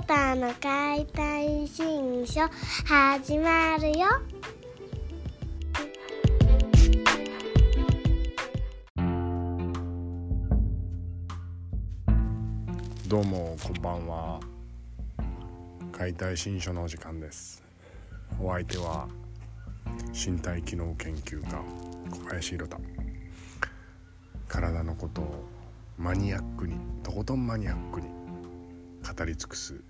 ロタの解体新書始まるよ。どうもこんばんは。解体新書のお時間です。お相手は身体機能研究家小林宏太。体のことをマニアックにとことんマニアックに語り尽くす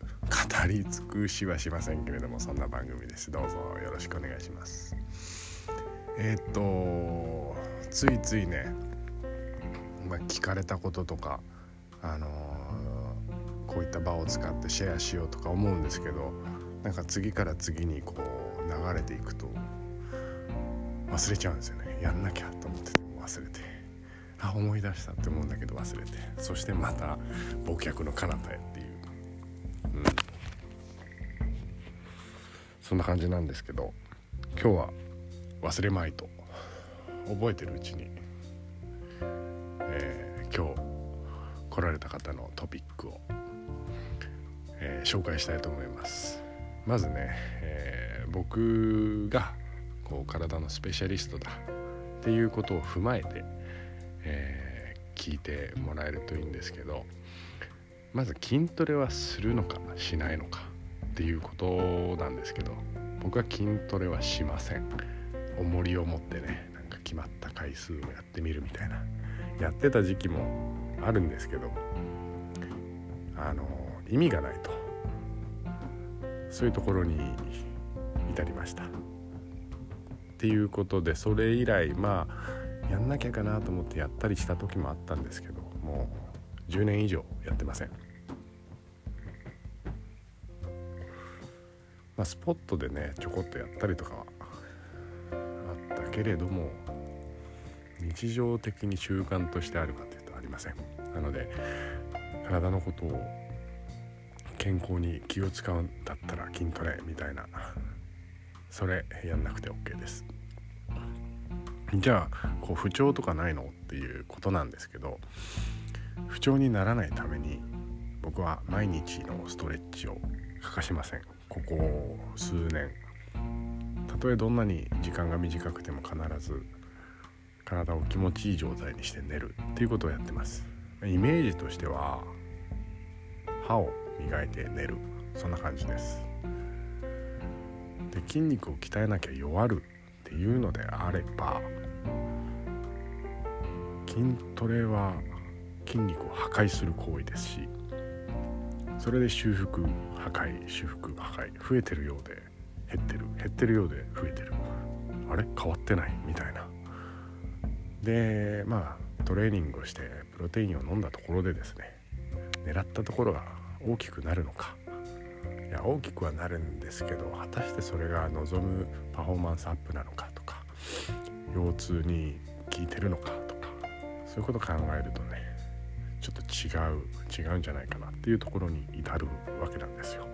語り尽くしはしませんけれどもそんな番組です。どうぞよろしくお願いします。えー、っとついついね、まあ、聞かれたこととかあのー、こういった場を使ってシェアしようとか思うんですけどなんか次から次にこう流れていくと忘れちゃうんですよね。やんなきゃと思ってても忘れてあ思い出したって思うんだけど忘れてそしてまた忘却の彼方へっていう、そんな感じなんですけど今日は忘れまいと覚えてるうちに、えー、今日来られた方のトピックを、えー、紹介したいと思います。まずね、えー、僕がこう体のスペシャリストだっていうことを踏まえて、え、聞いてもらえるといいんですけどまず筋トレはするのかしないのか。っていうことなんですけど僕は筋トレはしません重りを持ってねなんか決まった回数をやってみるみたいなやってた時期もあるんですけどあの意味がないとそういうところに至りました。っていうことでそれ以来まあやんなきゃかなと思ってやったりした時もあったんですけどもう10年以上やってません。まあ、スポットでねちょこっとやったりとかはあったけれども日常的に習慣としてあるかというとありません。なので体のことを健康に気を使うんだったら筋トレみたいなそれやんなくて OK です。じゃあこう不調とかないのっていうことなんですけど不調にならないために僕は毎日のストレッチを欠かしません。ここ数年。たとえどんなに時間が短くても必ず体を気持ちいい状態にして寝るっていうことをやってます。イメージとしては歯を磨いて寝る。そんな感じです。で筋肉を鍛えなきゃ弱るっていうのであれば筋トレは筋肉を破壊する行為ですしそれで修復破壊修復破壊増えてるようで減ってる減ってるようで増えてる。あれ？変わってない？みたいな。でまあトレーニングをしてプロテインを飲んだところでですね狙ったところが大きくなるのか。いや大きくはなるんですけど果たしてそれが望むパフォーマンスアップなのかとか腰痛に効いてるのかとかそういうこと考えるとね違う違うんじゃないかなっていうところに至るわけなんですよ。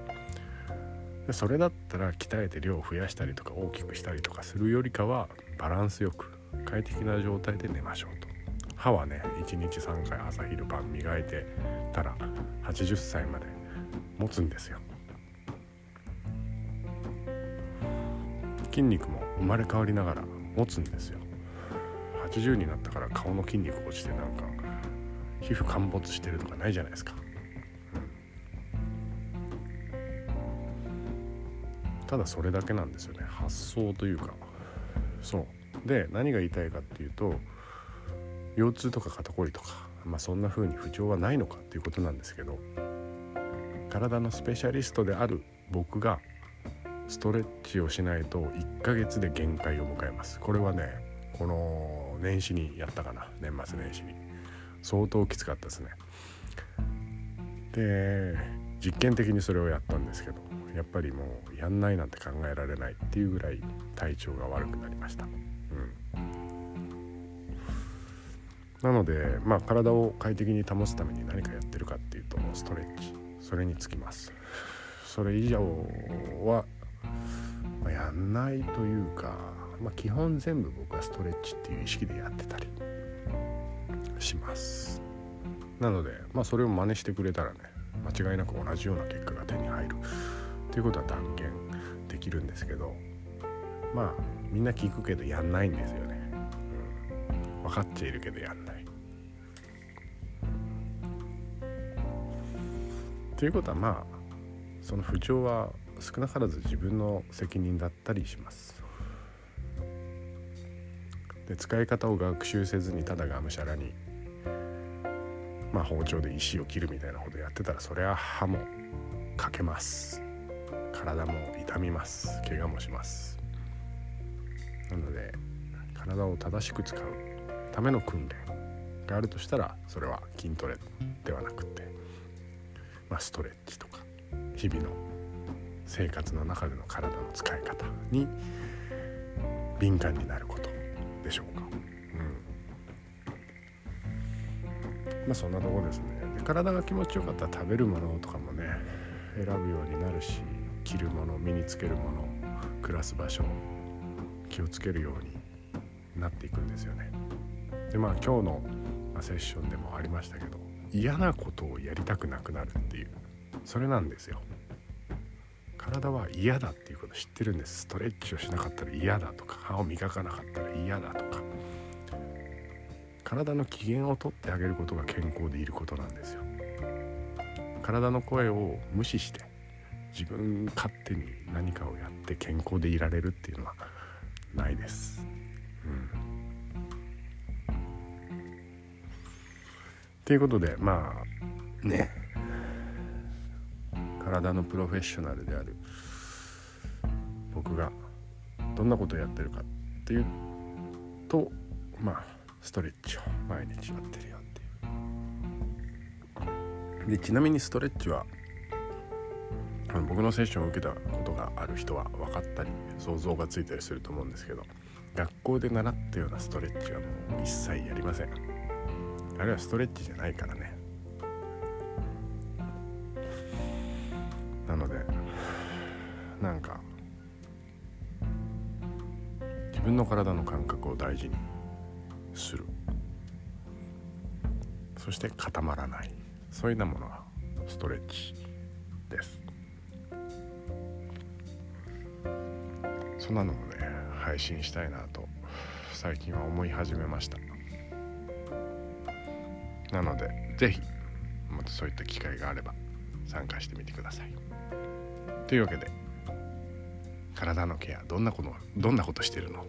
でそれだったら鍛えて量を増やしたりとか大きくしたりとかするよりかはバランスよく快適な状態で寝ましょうと。歯はね1日3回朝昼晩磨いてたら80歳まで持つんですよ。筋肉も生まれ変わりながら持つんですよ。80になったから顔の筋肉落ちてなんか皮膚陥没してるとかないじゃないですか、ただそれだけなんですよね。発想というか。そう。で何が言いたいかっていうと腰痛とか肩こりとか、まあ、そんな風に不調はないのかっていうことなんですけど体のスペシャリストである僕がストレッチをしないと1ヶ月で限界を迎えます。これはねこの年始にやったかな。年末年始に。相当きつかったですね。で実験的にそれをやったんですけどやっぱりもうやんないなんて考えられないっていうぐらい体調が悪くなりました、うん、なのでまあ体を快適に保つために何かやってるかっていうとストレッチ。それにつきます。それ以上はまあ、やんないというか、まあ、基本全部僕はストレッチっていう意識でやってたり。します。なので、まあ、それを真似してくれたらね間違いなく同じような結果が手に入る。っていうことは断言できるんですけどまあみんな聞くけどやんないんですよね、うん、分かっちゃいるけどやんない。ということはまあその不調は少なからず自分の責任だったりします。で使い方を学習せずにただがむしゃらにまあ包丁で石を切るみたいなことやってたらそれは歯もかけます。体も痛みます。怪我もします。なので体を正しく使うための訓練があるとしたらそれは筋トレではなくて、まあ、ストレッチとか日々の生活の中での体の使い方に敏感になることでしょうか。まあそんなとこですねで。体が気持ちよかったら食べるものとかもね選ぶようになるし着るもの身につけるもの暮らす場所気をつけるようになっていくんですよね。でまあ今日のセッションでもありましたけど嫌なことをやりたくなくなるっていうそれなんですよ。体は嫌だっていうこと知ってるんですストレッチをしなかったら嫌だとか歯を磨かなかったら嫌だとか体の機嫌をとってあげることが健康でいることなんですよ。体の声を無視して自分勝手に何かをやって健康でいられるっていうのはないです。うん、ということでまあね。体のプロフェッショナルである僕がどんなことをやってるかっていうとまあストレッチを毎日やってるよっていう。でちなみにストレッチは僕のセッションを受けたことがある人は分かったり想像がついたりすると思うんですけど学校で習ったようなストレッチはもう一切やりません。あれはストレッチじゃないからね。なのでなんか自分の体の感覚を大事にする。そして固まらない。そういうようなものはストレッチです。そんなのもね配信したいなと最近は思い始めました。なので是非またそういった機会があれば参加してみてください。というわけで体のケアどんなことどんなことしてるの？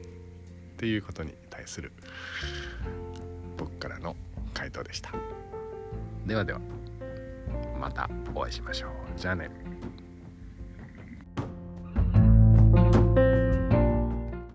っていうことに対する僕からの回答でした。ではではまたお会いしましょう。じゃあね。